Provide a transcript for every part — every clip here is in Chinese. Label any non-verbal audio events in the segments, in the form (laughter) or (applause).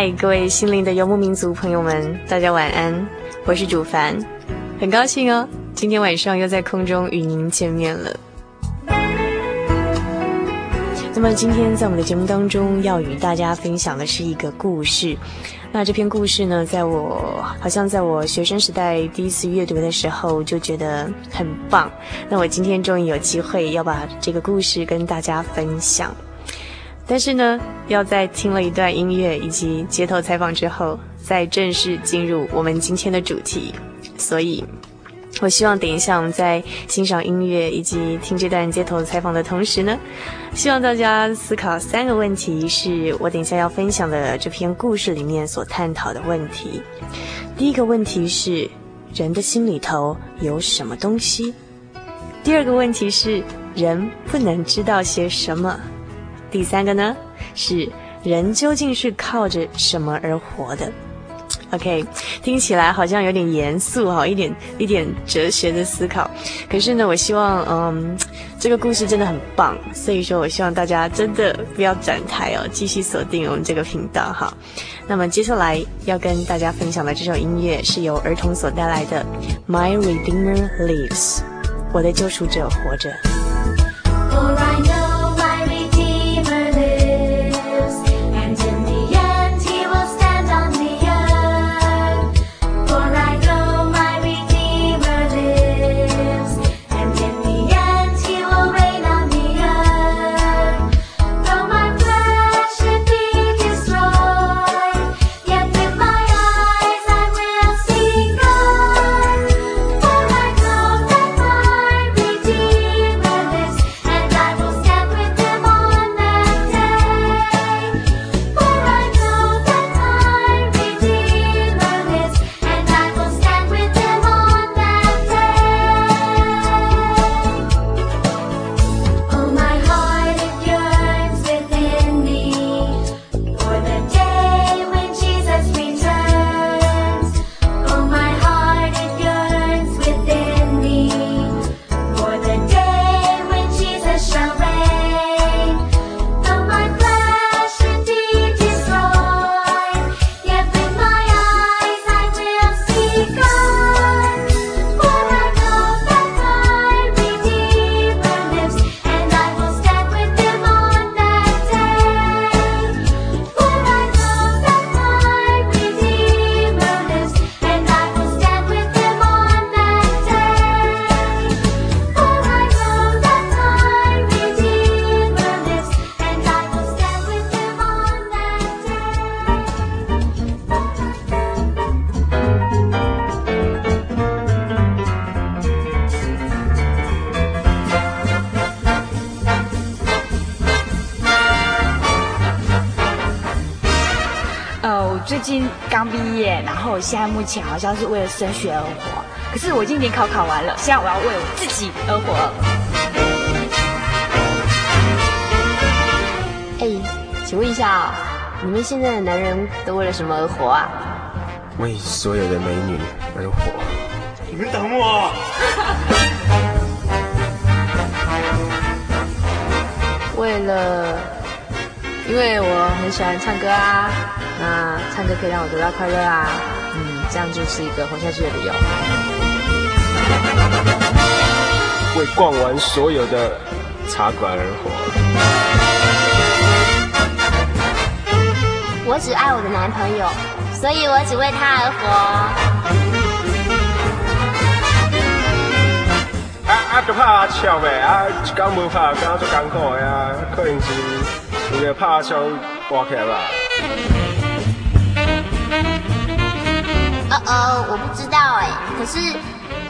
嗨，各位心灵的游牧民族朋友们，大家晚安，我是主凡，很高兴哦，今天晚上又在空中与您见面了。那么今天在我们的节目当中要与大家分享的是一个故事，那这篇故事呢，在我好像在我学生时代第一次阅读的时候就觉得很棒，那我今天终于有机会要把这个故事跟大家分享。但是呢，要在听了一段音乐以及街头采访之后，再正式进入我们今天的主题。所以，我希望等一下我们在欣赏音乐以及听这段街头采访的同时呢，希望大家思考三个问题，是我等一下要分享的这篇故事里面所探讨的问题。第一个问题是，人的心里头有什么东西？第二个问题是，人不能知道些什么？第三个呢，是人究竟是靠着什么而活的？OK，听起来好像有点严肃哈，一点一点哲学的思考。可是呢，我希望，嗯，这个故事真的很棒，所以说我希望大家真的不要转台哦，继续锁定我们这个频道哈。那么接下来要跟大家分享的这首音乐是由儿童所带来的《My Redeemer Lives》，我的救赎者活着。现在目前好像是为了升学而活，可是我已经联考考完了，现在我要为我自己而活。哎，请问一下，你们现在的男人都为了什么而活啊？为所有的美女而活。你们等我。(laughs) 为了，因为我很喜欢唱歌啊，那唱歌可以让我得到快乐啊，嗯，这样就是一个活下去的理由。为逛完所有的茶馆而活。我只爱我的男朋友，所以我只为他而活。啊啊，就怕笑呗啊，一天无拍，感觉足艰苦的啊，可能是为了拍枪挂起来吧。哦哦，我不知道哎，可是。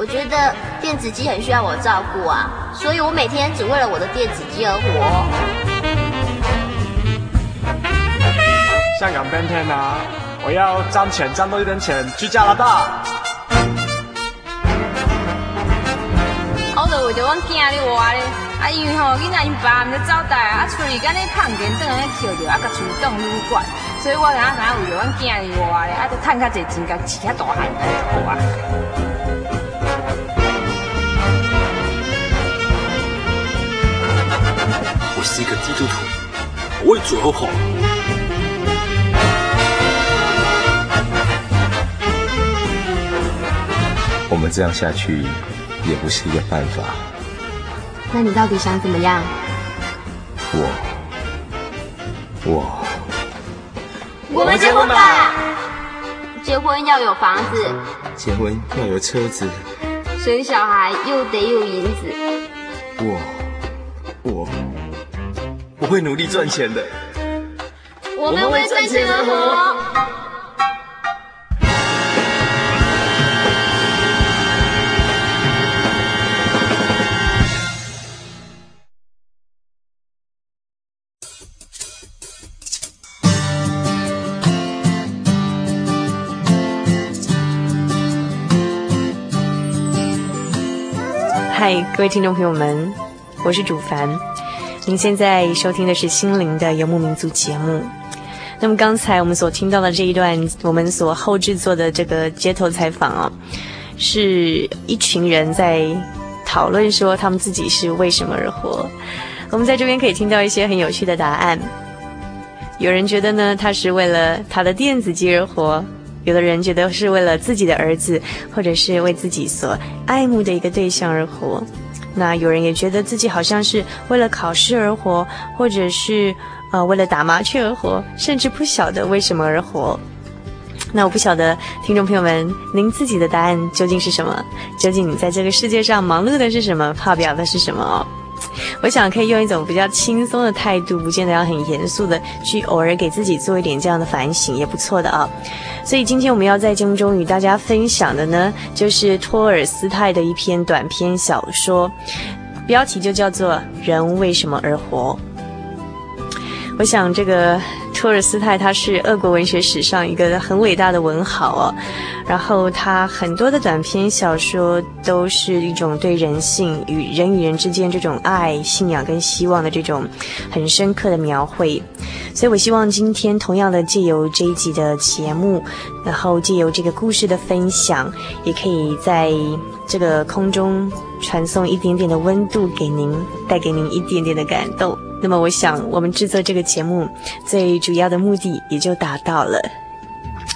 我觉得电子鸡很需要我照顾啊，所以我每天只为了我的电子鸡而活。香港变天啊！我要赚钱，赚多一点钱去加拿大。我就为着阮囝咧活咧，啊因为吼囡仔因爸毋知走倒啊，啊厝里干咧烫电灯咧跳着，啊甲厝当旅馆，所以我刚刚想要为着阮囝咧活咧，啊就赚较济钱，甲饲较大汉来好啊。我是一个基督徒，我为主而活。我们这样下去也不是一个办法。那你到底想怎么样？我，我，我们结婚吧！结婚要有房子，结婚要有车子，生小孩又得有银子。我，我。我会努力赚钱的。我们为赚钱而活。嗨，各位听众朋友们，我是主凡。您现在收听的是《心灵的游牧民族》节目。那么刚才我们所听到的这一段，我们所后制作的这个街头采访哦，是一群人在讨论说他们自己是为什么而活。我们在这边可以听到一些很有趣的答案。有人觉得呢，他是为了他的电子鸡而活；有的人觉得是为了自己的儿子，或者是为自己所爱慕的一个对象而活。那有人也觉得自己好像是为了考试而活，或者是呃为了打麻雀而活，甚至不晓得为什么而活。那我不晓得听众朋友们，您自己的答案究竟是什么？究竟你在这个世界上忙碌的是什么？发表的是什么哦？(laughs) 我想可以用一种比较轻松的态度，不见得要很严肃的去偶尔给自己做一点这样的反省，也不错的啊。所以今天我们要在节目中与大家分享的呢，就是托尔斯泰的一篇短篇小说，标题就叫做《人为什么而活》。我想这个。托尔斯泰他是俄国文学史上一个很伟大的文豪哦，然后他很多的短篇小说都是一种对人性与人与人之间这种爱、信仰跟希望的这种很深刻的描绘，所以我希望今天同样的借由这一集的节目，然后借由这个故事的分享，也可以在这个空中传送一点点的温度给您，带给您一点点的感动。那么，我想我们制作这个节目最主要的目的也就达到了。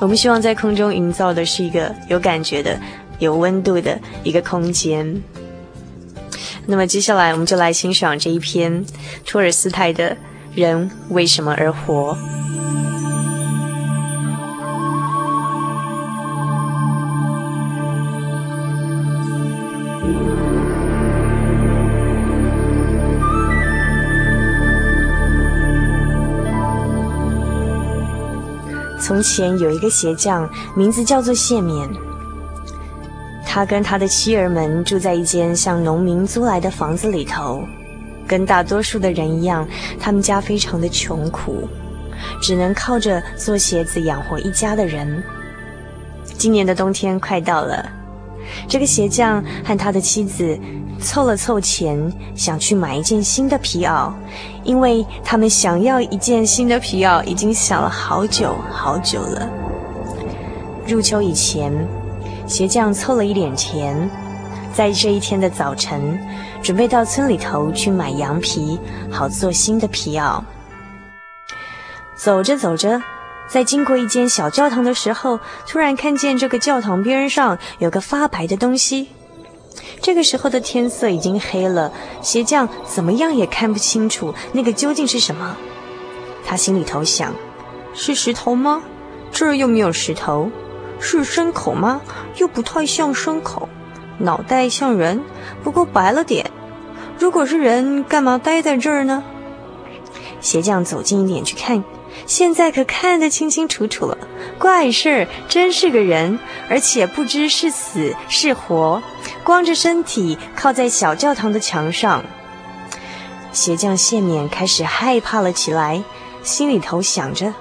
我们希望在空中营造的是一个有感觉的、有温度的一个空间。那么，接下来我们就来欣赏这一篇托尔斯泰的《人为什么而活》。从前有一个鞋匠，名字叫做谢冕。他跟他的妻儿们住在一间向农民租来的房子里头。跟大多数的人一样，他们家非常的穷苦，只能靠着做鞋子养活一家的人。今年的冬天快到了，这个鞋匠和他的妻子。凑了凑钱，想去买一件新的皮袄，因为他们想要一件新的皮袄，已经想了好久好久了。入秋以前，鞋匠凑了一点钱，在这一天的早晨，准备到村里头去买羊皮，好做新的皮袄。走着走着，在经过一间小教堂的时候，突然看见这个教堂边上有个发白的东西。这个时候的天色已经黑了，鞋匠怎么样也看不清楚那个究竟是什么。他心里头想：是石头吗？这儿又没有石头。是牲口吗？又不太像牲口。脑袋像人，不过白了点。如果是人，干嘛待在这儿呢？鞋匠走近一点去看，现在可看得清清楚楚了。怪事儿，真是个人，而且不知是死是活。光着身体靠在小教堂的墙上，鞋匠谢冕开始害怕了起来，心里头想着：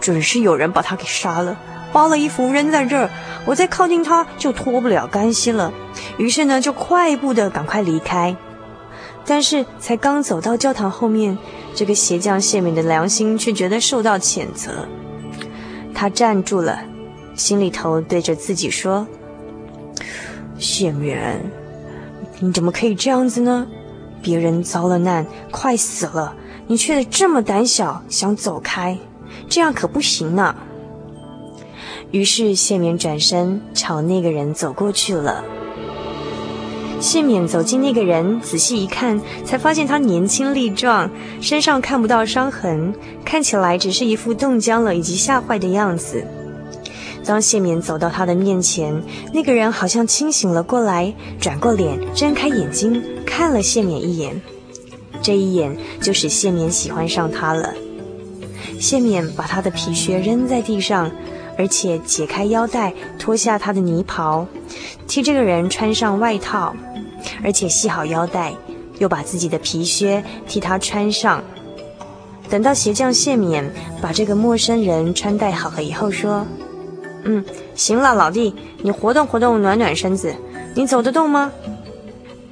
准是有人把他给杀了，扒了衣服扔在这儿，我再靠近他就脱不了干系了。于是呢，就快步的赶快离开。但是才刚走到教堂后面，这个鞋匠谢冕的良心却觉得受到谴责，他站住了，心里头对着自己说。谢冕，你怎么可以这样子呢？别人遭了难，快死了，你却这么胆小，想走开，这样可不行呢。于是谢冕转身朝那个人走过去了。谢冕走近那个人，仔细一看，才发现他年轻力壮，身上看不到伤痕，看起来只是一副冻僵了以及吓坏的样子。当谢冕走到他的面前，那个人好像清醒了过来，转过脸，睁开眼睛看了谢冕一眼。这一眼就使谢冕喜欢上他了。谢冕把他的皮靴扔在地上，而且解开腰带，脱下他的呢袍，替这个人穿上外套，而且系好腰带，又把自己的皮靴替他穿上。等到鞋匠谢冕把这个陌生人穿戴好了以后，说。嗯，行了，老弟，你活动活动，暖暖身子。你走得动吗？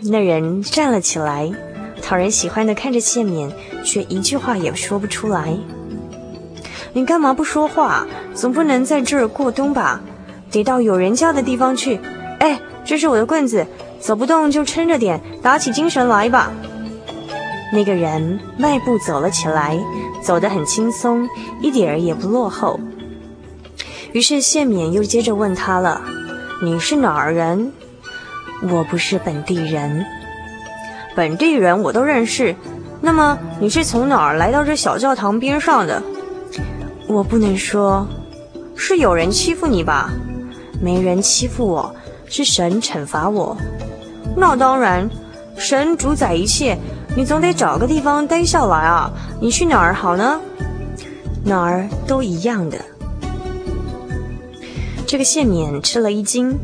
那人站了起来，讨人喜欢的看着谢冕，却一句话也说不出来。你干嘛不说话？总不能在这儿过冬吧？得到有人家的地方去。哎，这是我的棍子，走不动就撑着点，打起精神来吧。那个人迈步走了起来，走得很轻松，一点儿也不落后。于是谢冕又接着问他了：“你是哪儿人？”“我不是本地人。”“本地人我都认识。那么你是从哪儿来到这小教堂边上的？”“我不能说。”“是有人欺负你吧？”“没人欺负我，是神惩罚我。”“那当然，神主宰一切，你总得找个地方待下来啊。你去哪儿好呢？”“哪儿都一样的。”这个谢冕吃了一惊，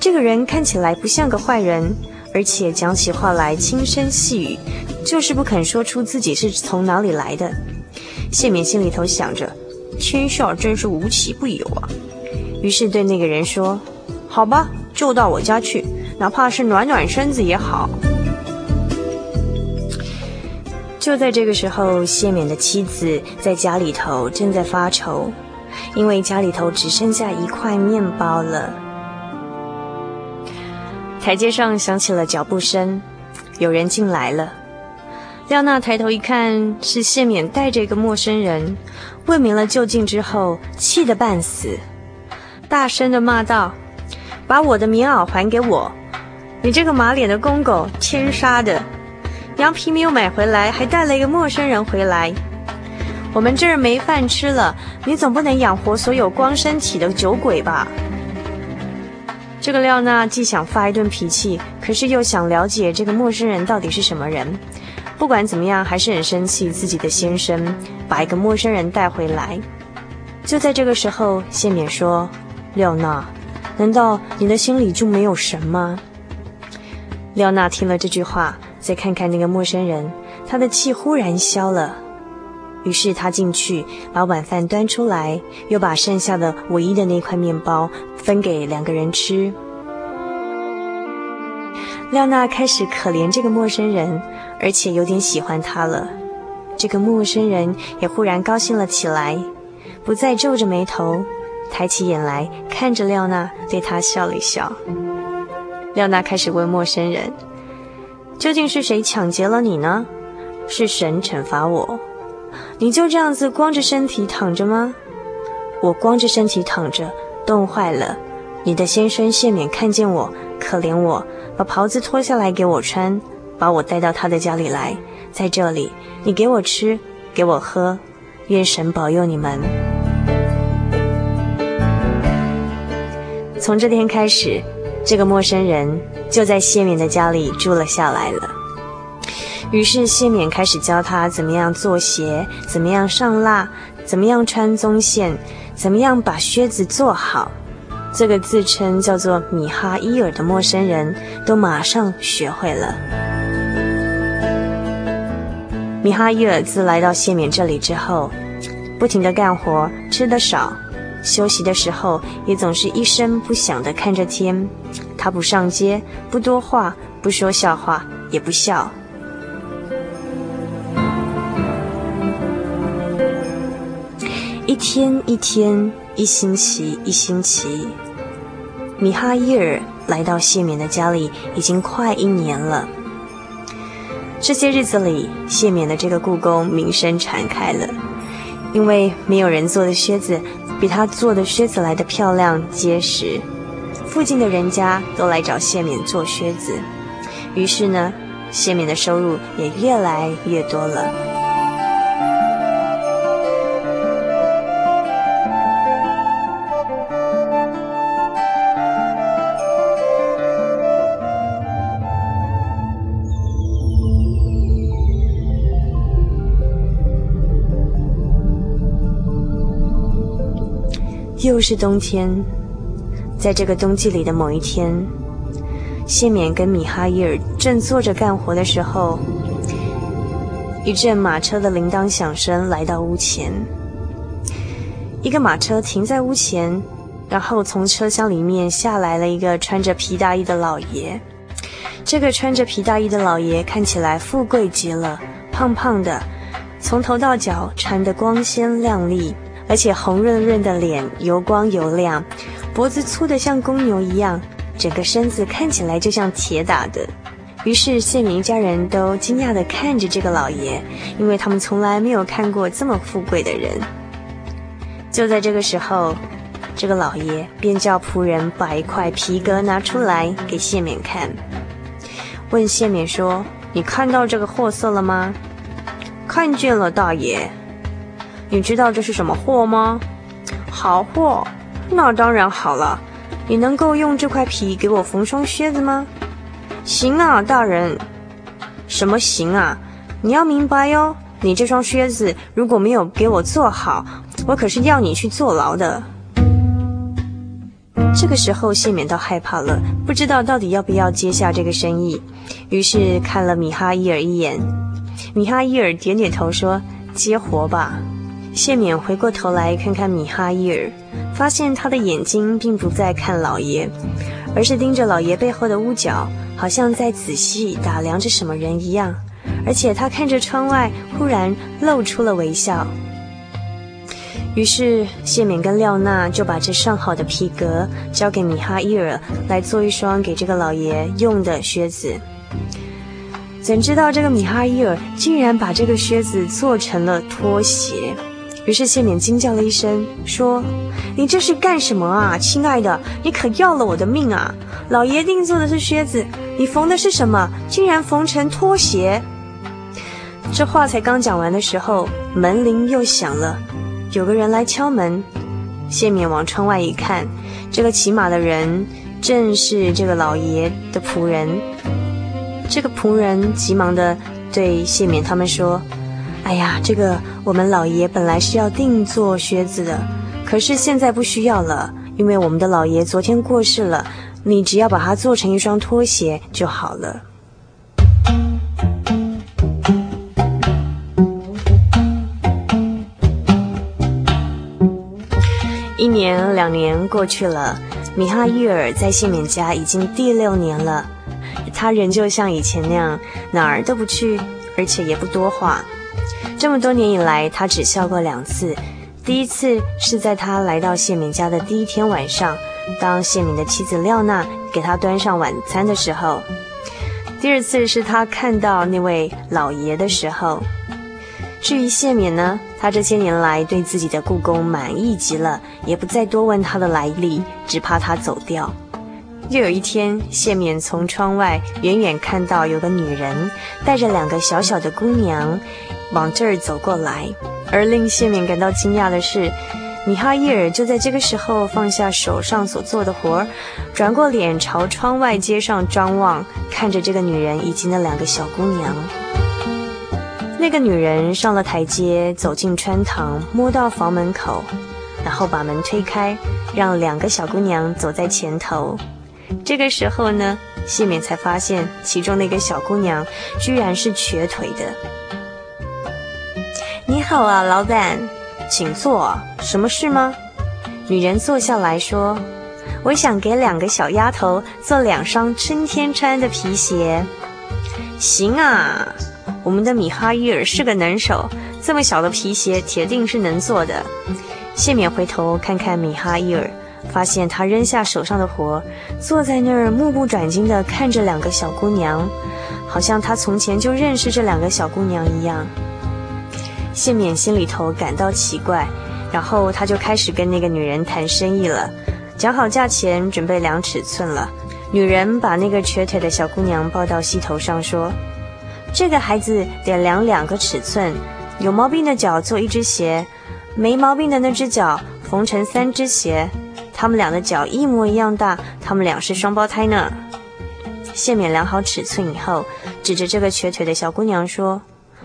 这个人看起来不像个坏人，而且讲起话来轻声细语，就是不肯说出自己是从哪里来的。谢冕心里头想着，天下真是无奇不有啊。于是对那个人说：“好吧，就到我家去，哪怕是暖暖身子也好。”就在这个时候，谢冕的妻子在家里头正在发愁。因为家里头只剩下一块面包了。台阶上响起了脚步声，有人进来了。廖娜抬头一看，是谢冕带着一个陌生人。问明了究竟之后，气得半死，大声的骂道：“把我的棉袄还给我！你这个马脸的公狗，天杀的！羊皮没有买回来，还带了一个陌生人回来。”我们这儿没饭吃了，你总不能养活所有光身体的酒鬼吧？这个廖娜既想发一顿脾气，可是又想了解这个陌生人到底是什么人。不管怎么样，还是很生气自己的先生把一个陌生人带回来。就在这个时候，谢冕说：“廖娜，难道你的心里就没有神吗？”廖娜听了这句话，再看看那个陌生人，她的气忽然消了。于是他进去，把晚饭端出来，又把剩下的唯一的那块面包分给两个人吃。廖娜开始可怜这个陌生人，而且有点喜欢他了。这个陌生人也忽然高兴了起来，不再皱着眉头，抬起眼来看着廖娜，对他笑了一笑。廖娜开始问陌生人：“究竟是谁抢劫了你呢？是神惩罚我。你就这样子光着身体躺着吗？我光着身体躺着，冻坏了。你的先生谢冕看见我，可怜我，把袍子脱下来给我穿，把我带到他的家里来。在这里，你给我吃，给我喝，愿神保佑你们。从这天开始，这个陌生人就在谢冕的家里住了下来了。于是谢冕开始教他怎么样做鞋，怎么样上蜡，怎么样穿棕线，怎么样把靴子做好。这个自称叫做米哈伊尔的陌生人都马上学会了。米哈伊尔自来到谢冕这里之后，不停的干活，吃的少，休息的时候也总是一声不响地看着天。他不上街，不多话，不说笑话，也不笑。一天一天，一星期一星期，米哈伊尔来到谢冕的家里已经快一年了。这些日子里，谢冕的这个故宫名声传开了，因为没有人做的靴子比他做的靴子来的漂亮结实，附近的人家都来找谢冕做靴子，于是呢，谢冕的收入也越来越多了。又是冬天，在这个冬季里的某一天，谢冕跟米哈伊尔正坐着干活的时候，一阵马车的铃铛响声来到屋前。一个马车停在屋前，然后从车厢里面下来了一个穿着皮大衣的老爷。这个穿着皮大衣的老爷看起来富贵极了，胖胖的，从头到脚穿得光鲜亮丽。而且红润润的脸油光油亮，脖子粗得像公牛一样，整个身子看起来就像铁打的。于是谢冕一家人都惊讶地看着这个老爷，因为他们从来没有看过这么富贵的人。就在这个时候，这个老爷便叫仆人把一块皮革拿出来给谢冕看，问谢冕说：“你看到这个货色了吗？”“看见了，大爷。”你知道这是什么货吗？好货，那当然好了。你能够用这块皮给我缝双靴子吗？行啊，大人。什么行啊？你要明白哟。你这双靴子如果没有给我做好，我可是要你去坐牢的。这个时候谢冕倒害怕了，不知道到底要不要接下这个生意，于是看了米哈伊尔一眼。米哈伊尔点点头说：“接活吧。”谢冕回过头来看看米哈伊尔，发现他的眼睛并不在看老爷，而是盯着老爷背后的屋角，好像在仔细打量着什么人一样。而且他看着窗外，忽然露出了微笑。于是谢冕跟廖娜就把这上好的皮革交给米哈伊尔来做一双给这个老爷用的靴子。怎知道这个米哈伊尔竟然把这个靴子做成了拖鞋。于是谢冕惊叫了一声，说：“你这是干什么啊，亲爱的？你可要了我的命啊！老爷定做的是靴子，你缝的是什么？竟然缝成拖鞋！”这话才刚讲完的时候，门铃又响了，有个人来敲门。谢冕往窗外一看，这个骑马的人正是这个老爷的仆人。这个仆人急忙的对谢冕他们说。哎呀，这个我们老爷本来是要定做靴子的，可是现在不需要了，因为我们的老爷昨天过世了。你只要把它做成一双拖鞋就好了。一年两年过去了，米哈伊尔在谢冕家已经第六年了，他仍旧像以前那样哪儿都不去，而且也不多话。这么多年以来，他只笑过两次。第一次是在他来到谢冕家的第一天晚上，当谢冕的妻子廖娜给他端上晚餐的时候；第二次是他看到那位老爷的时候。至于谢冕呢，他这些年来对自己的故宫满意极了，也不再多问他的来历，只怕他走掉。又有一天，谢冕从窗外远远看到有个女人带着两个小小的姑娘往这儿走过来，而令谢冕感到惊讶的是，米哈伊尔就在这个时候放下手上所做的活儿，转过脸朝窗外街上张望，看着这个女人以及那两个小姑娘。那个女人上了台阶，走进穿堂，摸到房门口，然后把门推开，让两个小姑娘走在前头。这个时候呢，谢冕才发现其中那个小姑娘居然是瘸腿的。好啊，老板，请坐。什么事吗？女人坐下来说：“我想给两个小丫头做两双春天穿的皮鞋。”行啊。我们的米哈伊尔是个能手，这么小的皮鞋铁定是能做的。谢冕回头看看米哈伊尔，发现他扔下手上的活，坐在那儿目不转睛地看着两个小姑娘，好像他从前就认识这两个小姑娘一样。谢冕心里头感到奇怪，然后他就开始跟那个女人谈生意了，讲好价钱，准备量尺寸了。女人把那个瘸腿的小姑娘抱到膝头上说。这个孩子得量两个尺寸，有毛病的脚做一只鞋，没毛病的那只脚缝成三只鞋。他们俩的脚一模一样大，他们俩是双胞胎呢。谢冕量好尺寸以后，指着这个瘸腿的小姑娘说：“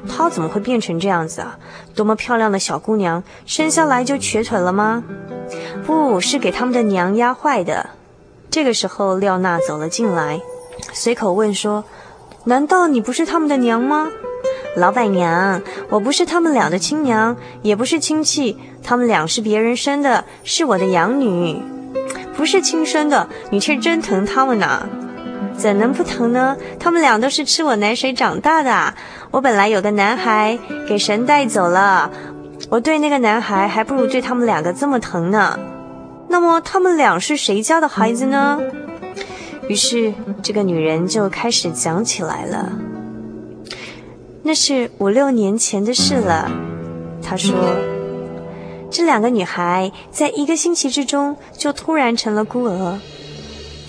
她怎么会变成这样子啊？多么漂亮的小姑娘，生下来就瘸腿了吗？不是给他们的娘压坏的。”这个时候，廖娜走了进来，随口问说。难道你不是他们的娘吗？老板娘，我不是他们俩的亲娘，也不是亲戚，他们俩是别人生的，是我的养女，不是亲生的。你却真疼他们呢？怎能不疼呢？他们俩都是吃我奶水长大的。我本来有个男孩，给神带走了，我对那个男孩还不如对他们两个这么疼呢。那么他们俩是谁家的孩子呢？于是，这个女人就开始讲起来了。那是五六年前的事了。她说：“这两个女孩在一个星期之中就突然成了孤儿。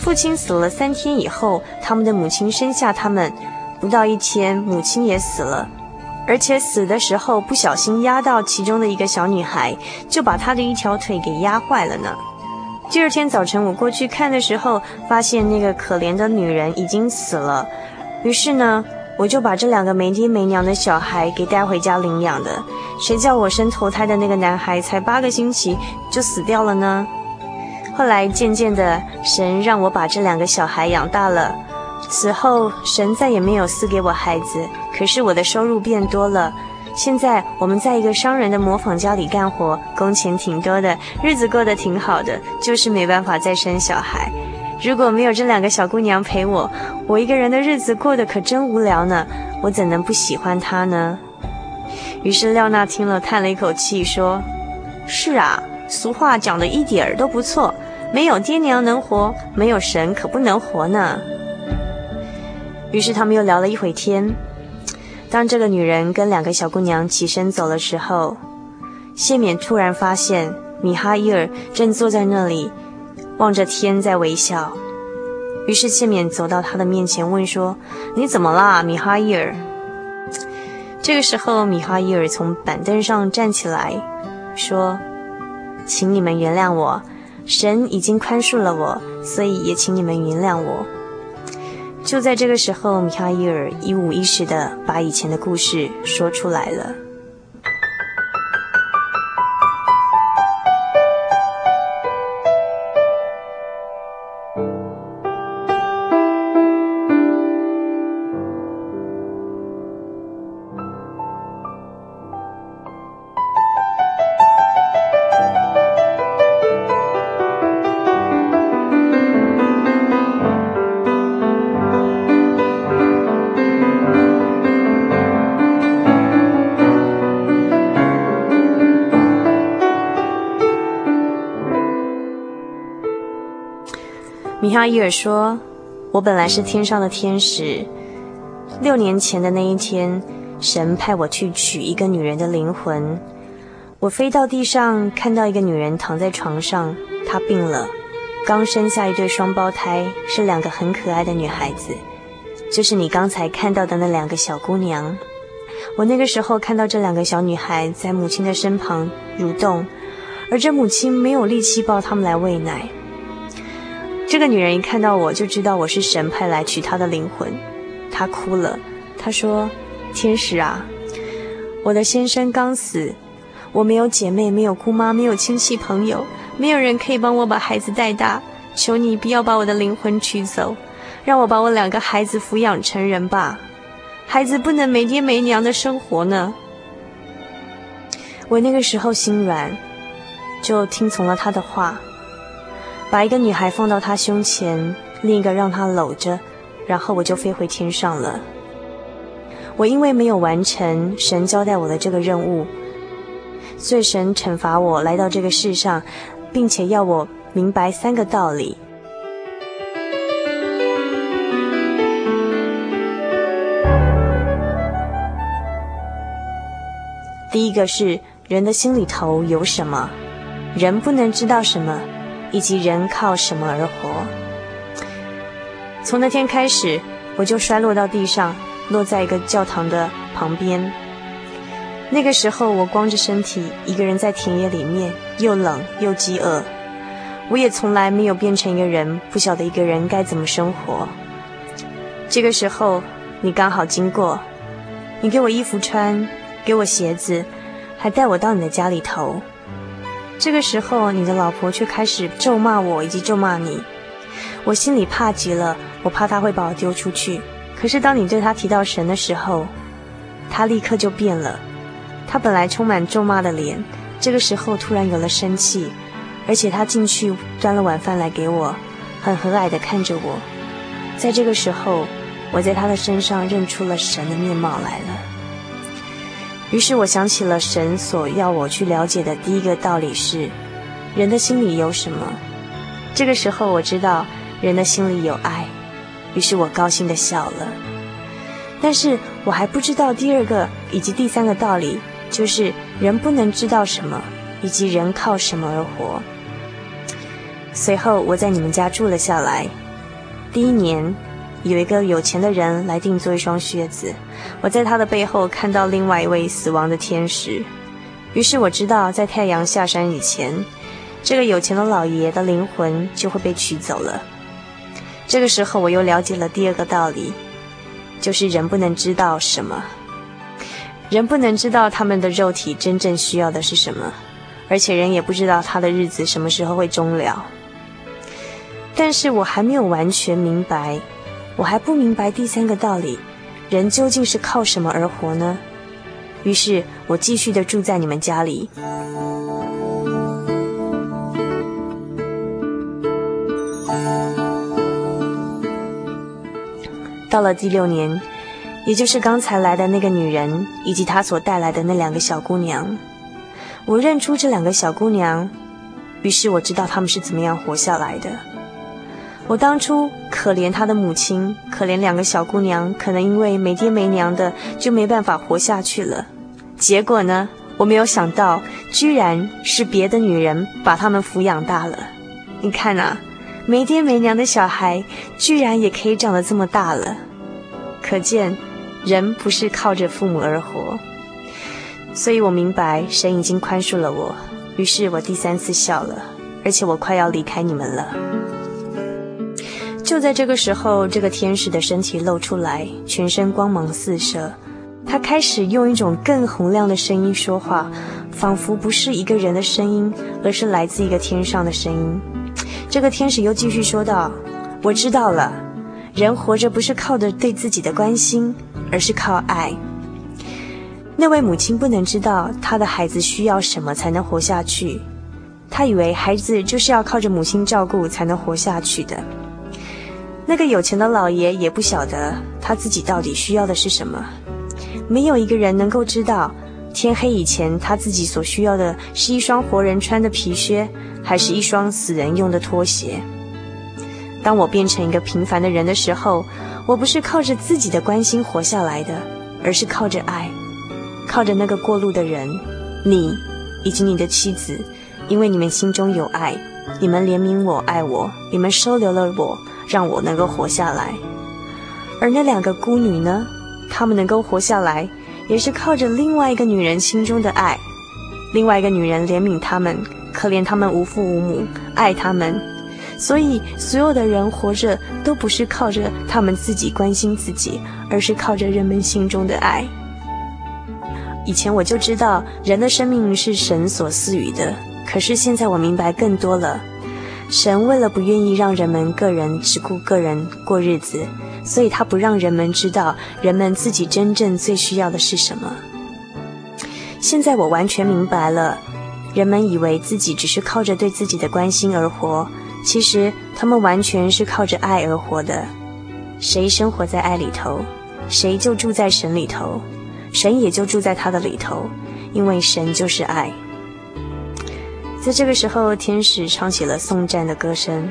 父亲死了三天以后，他们的母亲生下他们，不到一天，母亲也死了，而且死的时候不小心压到其中的一个小女孩，就把她的一条腿给压坏了呢。”第二天早晨，我过去看的时候，发现那个可怜的女人已经死了。于是呢，我就把这两个没爹没娘的小孩给带回家领养的。谁叫我生头胎的那个男孩才八个星期就死掉了呢？后来渐渐的，神让我把这两个小孩养大了。此后，神再也没有赐给我孩子，可是我的收入变多了。现在我们在一个商人的磨坊家里干活，工钱挺多的，日子过得挺好的，就是没办法再生小孩。如果没有这两个小姑娘陪我，我一个人的日子过得可真无聊呢。我怎能不喜欢她呢？于是廖娜听了，叹了一口气，说：“是啊，俗话讲的一点儿都不错，没有爹娘能活，没有神可不能活呢。”于是他们又聊了一会天。当这个女人跟两个小姑娘起身走的时候，谢冕突然发现米哈伊尔正坐在那里，望着天在微笑。于是谢冕走到他的面前问说：“你怎么啦，米哈伊尔？”这个时候，米哈伊尔从板凳上站起来，说：“请你们原谅我，神已经宽恕了我，所以也请你们原谅我。”就在这个时候，米哈伊尔一五一十的把以前的故事说出来了。哈伊尔说：“我本来是天上的天使，六年前的那一天，神派我去取一个女人的灵魂。我飞到地上，看到一个女人躺在床上，她病了，刚生下一对双胞胎，是两个很可爱的女孩子，就是你刚才看到的那两个小姑娘。我那个时候看到这两个小女孩在母亲的身旁蠕动，而这母亲没有力气抱她们来喂奶。这个女人一看到我就知道我是神派来取她的灵魂，她哭了，她说：“天使啊，我的先生刚死，我没有姐妹，没有姑妈，没有亲戚朋友，没有人可以帮我把孩子带大，求你不要把我的灵魂取走，让我把我两个孩子抚养成人吧。”孩子不能没爹没娘的生活呢。我那个时候心软，就听从了他的话，把一个女孩放到他胸前，另一个让他搂着，然后我就飞回天上了。我因为没有完成神交代我的这个任务，所以神惩罚我来到这个世上，并且要我明白三个道理。第一个是人的心里头有什么，人不能知道什么，以及人靠什么而活。从那天开始，我就摔落到地上，落在一个教堂的旁边。那个时候，我光着身体，一个人在田野里面，又冷又饥饿。我也从来没有变成一个人，不晓得一个人该怎么生活。这个时候，你刚好经过，你给我衣服穿。给我鞋子，还带我到你的家里头。这个时候，你的老婆却开始咒骂我，以及咒骂你。我心里怕极了，我怕她会把我丢出去。可是当你对她提到神的时候，她立刻就变了。她本来充满咒骂的脸，这个时候突然有了生气，而且她进去端了晚饭来给我，很和蔼地看着我。在这个时候，我在她的身上认出了神的面貌来了。于是我想起了神所要我去了解的第一个道理是：人的心里有什么？这个时候我知道人的心里有爱，于是我高兴地笑了。但是我还不知道第二个以及第三个道理，就是人不能知道什么，以及人靠什么而活。随后我在你们家住了下来，第一年。有一个有钱的人来定做一双靴子，我在他的背后看到另外一位死亡的天使，于是我知道在太阳下山以前，这个有钱的老爷的灵魂就会被取走了。这个时候我又了解了第二个道理，就是人不能知道什么，人不能知道他们的肉体真正需要的是什么，而且人也不知道他的日子什么时候会终了。但是我还没有完全明白。我还不明白第三个道理，人究竟是靠什么而活呢？于是我继续的住在你们家里。到了第六年，也就是刚才来的那个女人以及她所带来的那两个小姑娘，我认出这两个小姑娘，于是我知道她们是怎么样活下来的。我当初可怜他的母亲，可怜两个小姑娘，可能因为没爹没娘的，就没办法活下去了。结果呢，我没有想到，居然是别的女人把他们抚养大了。你看啊，没爹没娘的小孩，居然也可以长得这么大了。可见，人不是靠着父母而活。所以我明白，神已经宽恕了我。于是我第三次笑了，而且我快要离开你们了。就在这个时候，这个天使的身体露出来，全身光芒四射。他开始用一种更洪亮的声音说话，仿佛不是一个人的声音，而是来自一个天上的声音。这个天使又继续说道：“我知道了，人活着不是靠着对自己的关心，而是靠爱。那位母亲不能知道她的孩子需要什么才能活下去，她以为孩子就是要靠着母亲照顾才能活下去的。”那个有钱的老爷也不晓得他自己到底需要的是什么，没有一个人能够知道，天黑以前他自己所需要的是一双活人穿的皮靴，还是一双死人用的拖鞋。当我变成一个平凡的人的时候，我不是靠着自己的关心活下来的，而是靠着爱，靠着那个过路的人，你以及你的妻子，因为你们心中有爱，你们怜悯我，爱我，你们收留了我，让我能够活下来。而那两个孤女呢？她们能够活下来，也是靠着另外一个女人心中的爱。另外一个女人怜悯她们，可怜她们无父无母，爱她们。所以，所有的人活着都不是靠着他们自己关心自己，而是靠着人们心中的爱。以前我就知道人的生命是神所赐予的，可是现在我明白更多了。神为了不愿意让人们个人只顾个人过日子。所以他不让人们知道人们自己真正最需要的是什么。现在我完全明白了，人们以为自己只是靠着对自己的关心而活，其实他们完全是靠着爱而活的。谁生活在爱里头，谁就住在神里头，神也就住在他的里头，因为神就是爱。在这个时候，天使唱起了颂赞的歌声，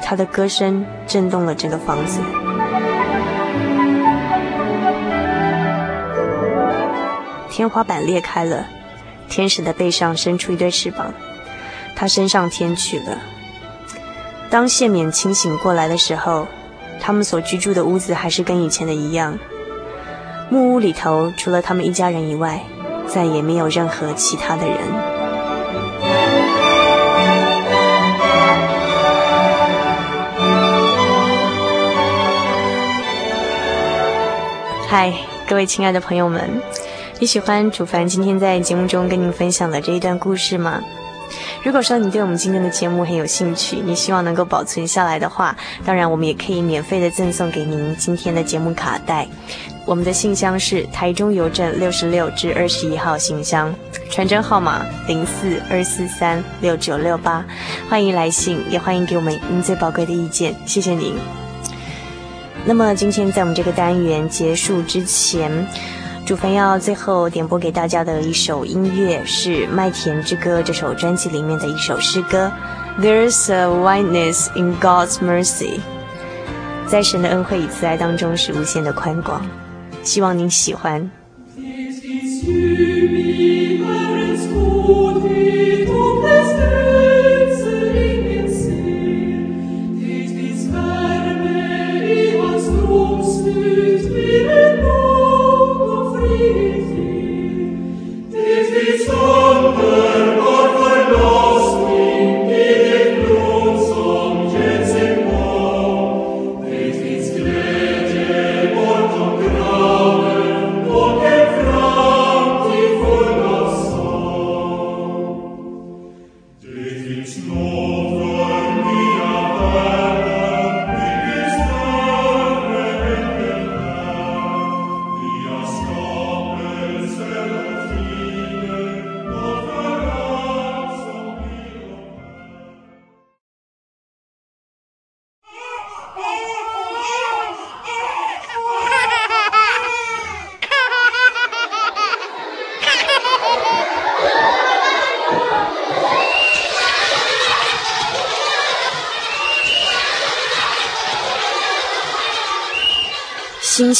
他的歌声震动了整个房子。天花板裂开了，天使的背上伸出一对翅膀，他升上天去了。当谢冕清醒过来的时候，他们所居住的屋子还是跟以前的一样。木屋里头除了他们一家人以外，再也没有任何其他的人。嗨，各位亲爱的朋友们。你喜欢主凡今天在节目中跟您分享的这一段故事吗？如果说你对我们今天的节目很有兴趣，你希望能够保存下来的话，当然我们也可以免费的赠送给您今天的节目卡带。我们的信箱是台中邮政六十六至二十一号信箱，传真号码零四二四三六九六八，欢迎来信，也欢迎给我们您最宝贵的意见，谢谢您。那么今天在我们这个单元结束之前。主凡要最后点播给大家的一首音乐是《麦田之歌》这首专辑里面的一首诗歌。There's a whiteness in God's mercy，在神的恩惠与慈爱当中是无限的宽广，希望您喜欢。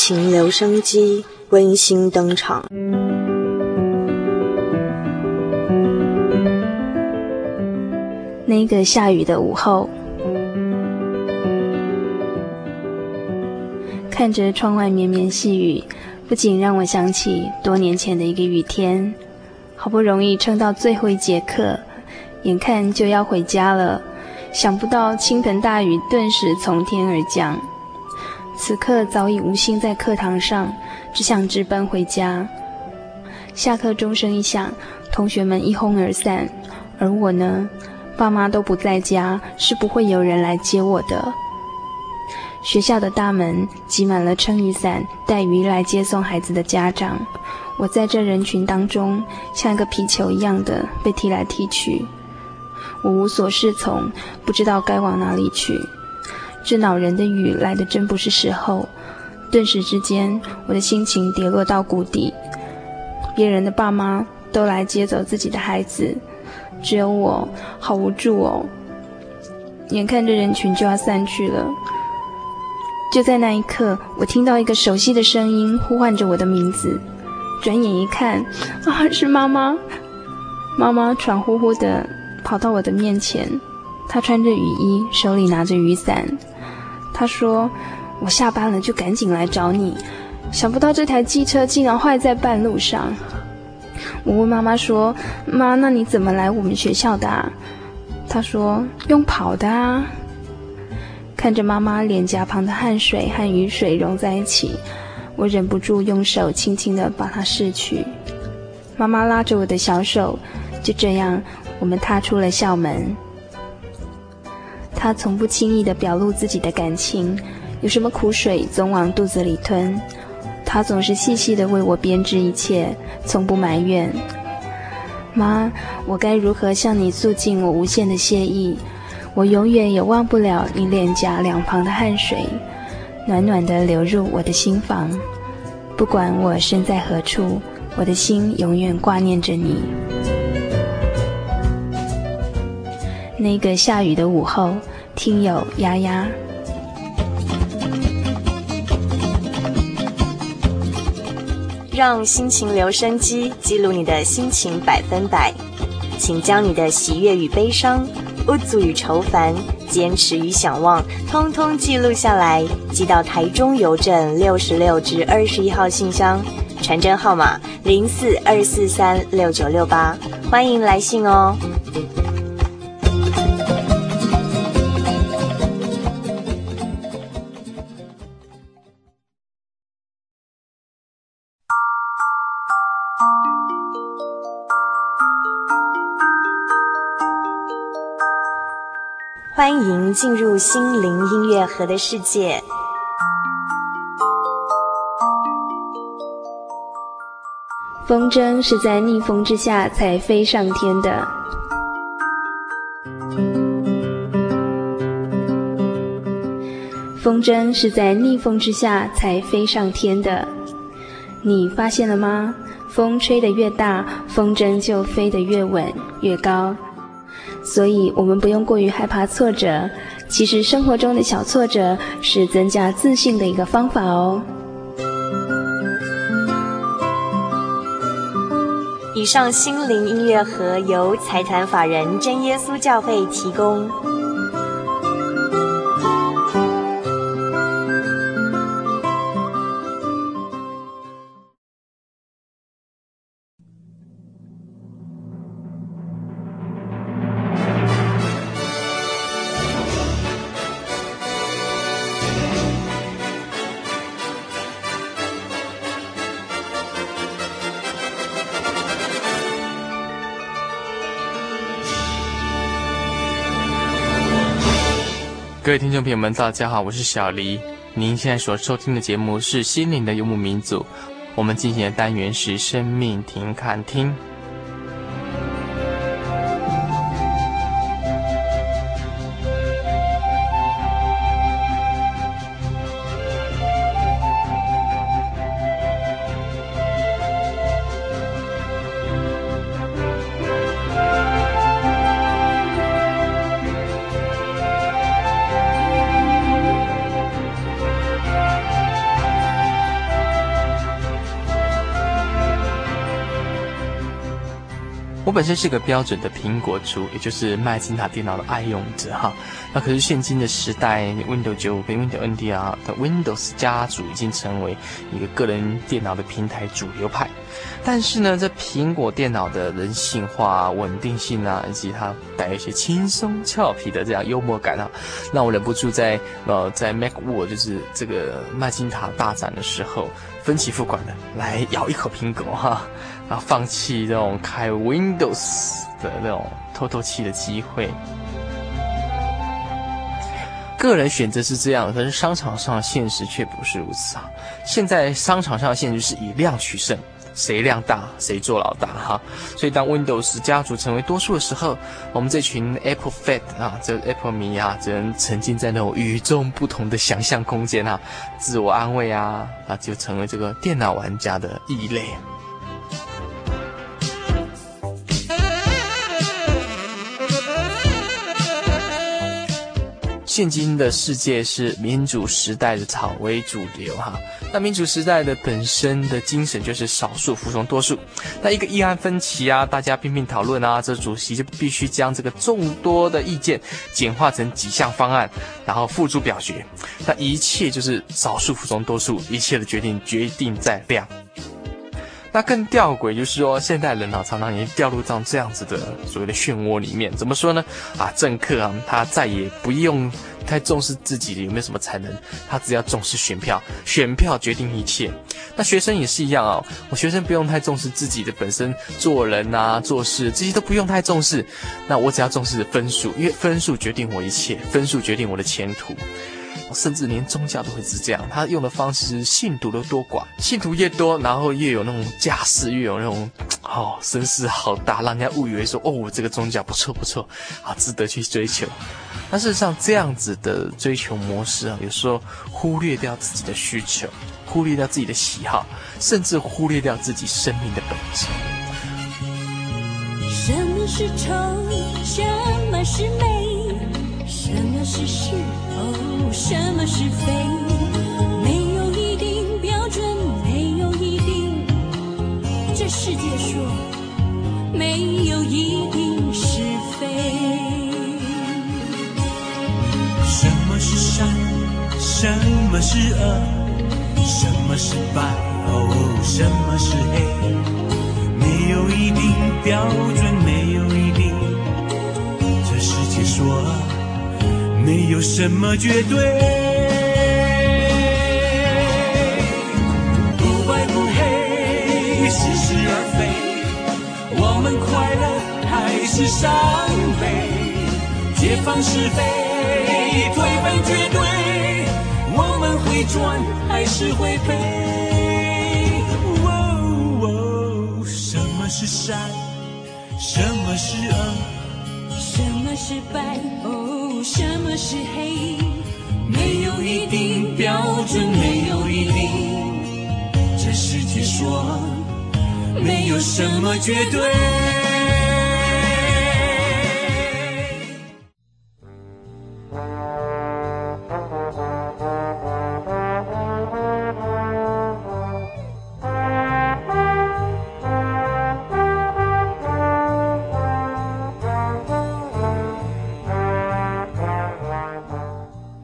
情留声机温馨登场。那个下雨的午后，看着窗外绵绵细雨，不禁让我想起多年前的一个雨天。好不容易撑到最后一节课，眼看就要回家了，想不到倾盆大雨顿时从天而降。此刻早已无心在课堂上，只想直奔回家。下课钟声一响，同学们一哄而散，而我呢，爸妈都不在家，是不会有人来接我的。学校的大门挤满了撑雨伞、带雨衣来接送孩子的家长。我在这人群当中，像一个皮球一样的被踢来踢去，我无所适从，不知道该往哪里去。这恼人的雨来得真不是时候，顿时之间，我的心情跌落到谷底。别人的爸妈都来接走自己的孩子，只有我好无助哦。眼看着人群就要散去了，就在那一刻，我听到一个熟悉的声音呼唤着我的名字。转眼一看，啊，是妈妈！妈妈喘呼呼地跑到我的面前，她穿着雨衣，手里拿着雨伞。他说：“我下班了就赶紧来找你，想不到这台机车竟然坏在半路上。”我问妈妈说：“妈，那你怎么来我们学校的啊？”她说：“用跑的啊。”看着妈妈脸颊旁的汗水和雨水融在一起，我忍不住用手轻轻地把它拭去。妈妈拉着我的小手，就这样，我们踏出了校门。他从不轻易地表露自己的感情，有什么苦水总往肚子里吞。他总是细细地为我编织一切，从不埋怨。妈，我该如何向你诉尽我无限的谢意？我永远也忘不了你脸颊两旁的汗水，暖暖地流入我的心房。不管我身在何处，我的心永远挂念着你。那个下雨的午后，听友丫丫，让心情留声机记录你的心情百分百，请将你的喜悦与悲伤。不足与愁烦，坚持与想望，通通记录下来，寄到台中邮政六十六至二十一号信箱，传真号码零四二四三六九六八，欢迎来信哦。欢迎进入心灵音乐盒的世界。风筝是在逆风之下才飞上天的。风筝是在逆风之下才飞上天的。你发现了吗？风吹得越大，风筝就飞得越稳越高。所以，我们不用过于害怕挫折。其实，生活中的小挫折是增加自信的一个方法哦。以上心灵音乐盒由财团法人真耶稣教会提供。各位听众朋友们，大家好，我是小黎。您现在所收听的节目是《心灵的游牧民族》，我们进行的单元是“生命停看听”。本身是个标准的苹果族，也就是麦金塔电脑的爱用者哈。那可是现今的时代，Windows 95跟 Windows NT 啊的 Windows 家族已经成为一个个人电脑的平台主流派。但是呢，这苹果电脑的人性化、稳定性啊，以及它带有一些轻松俏皮的这样幽默感啊，让我忍不住在呃在 Mac w o r d 就是这个麦金塔大展的时候，分期付款的来咬一口苹果哈。然后放弃这种开 Windows 的那种透透气的机会。个人选择是这样，但是商场上的现实却不是如此啊！现在商场上的现实是以量取胜，谁量大谁做老大哈。所以当 Windows 家族成为多数的时候，我们这群 Apple Fed 啊，这 Apple 迷啊，只能沉浸在那种与众不同的想象空间啊，自我安慰啊，啊，就成为这个电脑玩家的异类。现今的世界是民主时代的草为主流哈。那民主时代的本身的精神就是少数服从多数。那一个议案分歧啊，大家拼命讨论啊，这主席就必须将这个众多的意见简化成几项方案，然后付诸表决。那一切就是少数服从多数，一切的决定决定在量。那更吊诡就是说，现代人啊，常常已经掉入到这样子的所谓的漩涡里面。怎么说呢？啊，政客啊，他再也不用太重视自己有没有什么才能，他只要重视选票，选票决定一切。那学生也是一样啊，我学生不用太重视自己的本身做人啊、做事这些都不用太重视。那我只要重视分数，因为分数决定我一切，分数决定我的前途。甚至连宗教都会是这样，他用的方式是，信徒的多寡，信徒越多，然后越有那种架势，越有那种 (tsk) 哦声势好大，让人家误以为说哦我这个宗教不错不错啊，值得去追求。但事实上，这样子的追求模式啊，有时候忽略掉自己的需求，忽略掉自己的喜好，甚至忽略掉自己生命的本质。什么是丑？什么是美？是是是？什么是非？没有一定标准，没有一定。这世界说没有一定是非。什么是善？什么是恶？什么是白？哦，什么是黑？没有一定标准，没有一定。这世界说。没有什么绝对，不白不黑，似是而非。我们快乐还是伤悲？解放是非，推翻绝对。我们会赚还是会赔？哦哦，什么是善？什么是恶？什么是白？什么是黑？没有一定标准，没有一定。这世界说，没有什么绝对。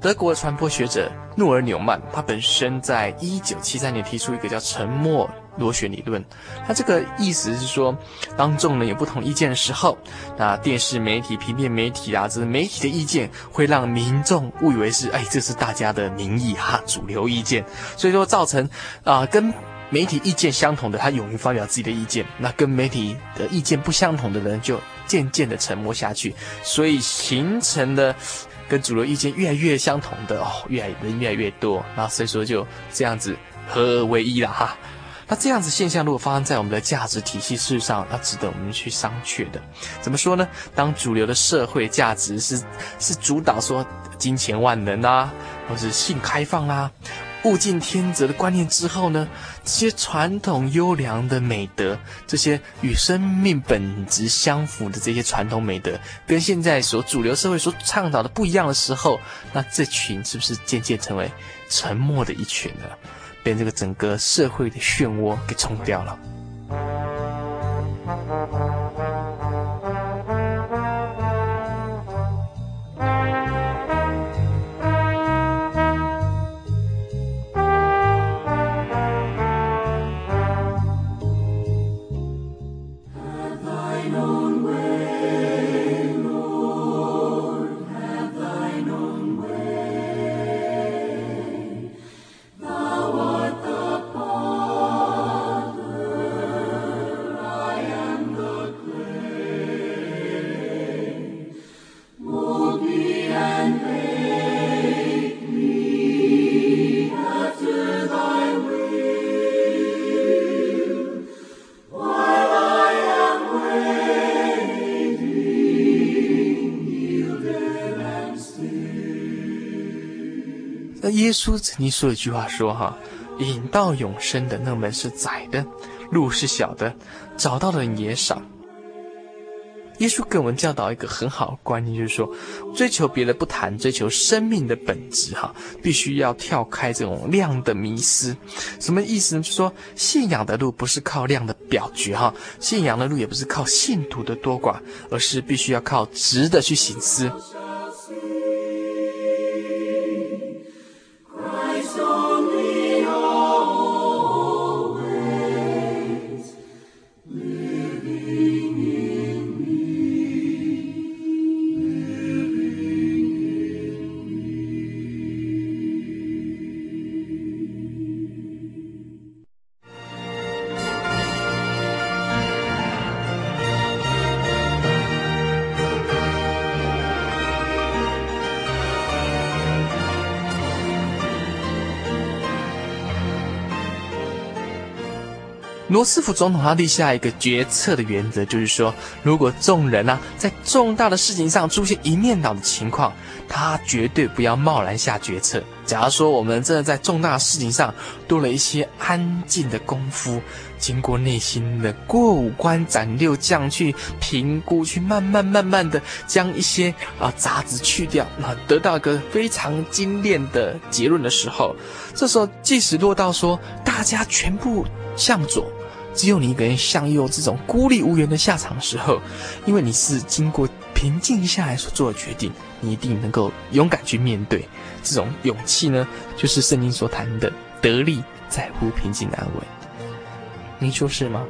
德国的传播学者诺尔纽曼，他本身在一九七三年提出一个叫“沉默螺旋理论”。他这个意思是说，当众人有不同意见的时候，那电视媒体、平面媒体啊，这媒体的意见，会让民众误以为是哎，这是大家的民意哈，主流意见。所以说，造成啊、跟媒体意见相同的，他勇于发表自己的意见；那跟媒体的意见不相同的人，就渐渐的沉默下去。所以形成的。跟主流意见越来越相同的哦，越来人越来越多，那所以说就这样子合二为一了哈。那这样子现象如果发生在我们的价值体系事上，那值得我们去商榷的。怎么说呢？当主流的社会价值是是主导说金钱万能啊，或是性开放啊。物竞天择的观念之后呢，这些传统优良的美德，这些与生命本质相符的这些传统美德，跟现在所主流社会所倡导的不一样的时候，那这群是不是渐渐成为沉默的一群呢？被这个整个社会的漩涡给冲掉了。耶稣曾经说一句话说：“哈，引到永生的那门是窄的，路是小的，找到的人也少。”耶稣给我们教导一个很好的观念，就是说，追求别的不谈，追求生命的本质，哈，必须要跳开这种量的迷思。什么意思呢？就是说，信仰的路不是靠量的表决，哈，信仰的路也不是靠信徒的多寡，而是必须要靠质的去行思。罗斯福总统他立下一个决策的原则，就是说，如果众人啊在重大的事情上出现一面倒的情况，他绝对不要贸然下决策。假如说我们真的在重大的事情上多了一些安静的功夫，经过内心的过五关斩六将去评估，去慢慢慢慢的将一些啊杂质去掉，那得到一个非常精炼的结论的时候，这时候即使落到说大家全部向左。只有你一个人向右，这种孤立无援的下场的时候，因为你是经过平静下来所做的决定，你一定能够勇敢去面对。这种勇气呢，就是圣经所谈的得力在乎平静的安稳。你说是吗？